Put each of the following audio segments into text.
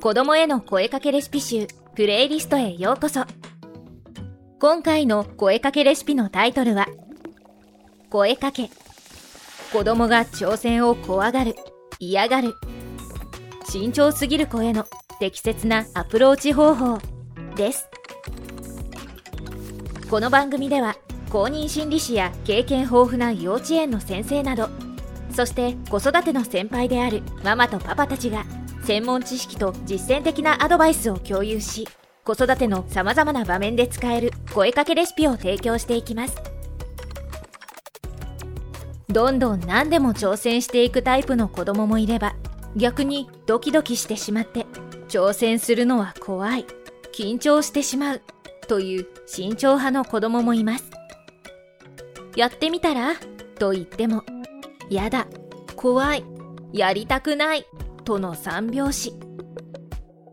子供への声かけレシピ集プレイリストへようこそ。今回の声かけレシピのタイトルは声かけ。子供が挑戦を怖がる嫌がる。慎重すぎる子への適切なアプローチ方法。です。この番組では公認心理師や経験豊富な幼稚園の先生などそして子育ての先輩であるママとパパたちが専門知識と実践的なアドバイスを共有し子育てのさまざまな場面で使える声かけレシピを提供していきます。どんどん何でも挑戦していくタイプの子供もいれば逆にドキドキしてしまって挑戦するのは怖い緊張してしまうという慎重派の子供もいます。やってみたら？と言ってもやだ怖いやりたくないとの三拍子。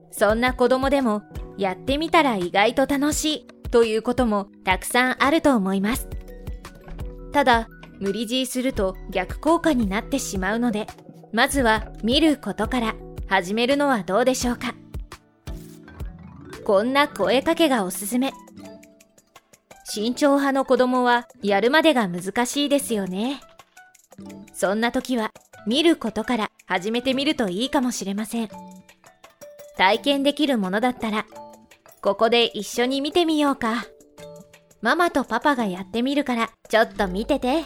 そんな子供でもやってみたら意外と楽しいということもたくさんあると思います。ただ、無理強いすると逆効果になってしまうので、まずは見ることから始めるのはどうでしょうか。こんな声かけがおすすめ。慎重派の子供はやるまでが難しいですよね。そんな時は見ることから始めてみるといいかもしれません。体験できるものだったら、ここで一緒に見てみようか。ママとパパがやってみるからちょっと見てて。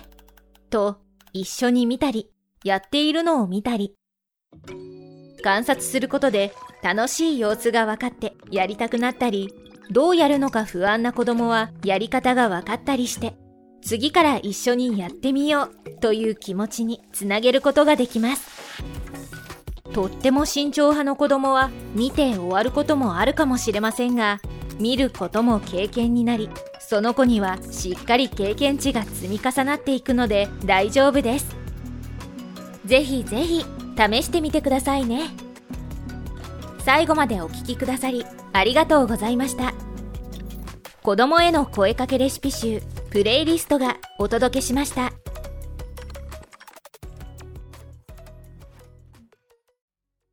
と一緒に見たり、やっているのを見たり。観察することで楽しい様子が分かってやりたくなったり、どうやるのか不安な子供はやり方が分かったりして、次から一緒にやってみようという気持ちにつなげることができます。とっても慎重派の子供は見て終わることもあるかもしれませんが、見ることも経験になり、その子にはしっかり経験値が積み重なっていくので大丈夫です。ぜひぜひ試してみてくださいね。最後までお聴きくださりありがとうございました。子供への声かけレシピ集プレイリストがお届けしました。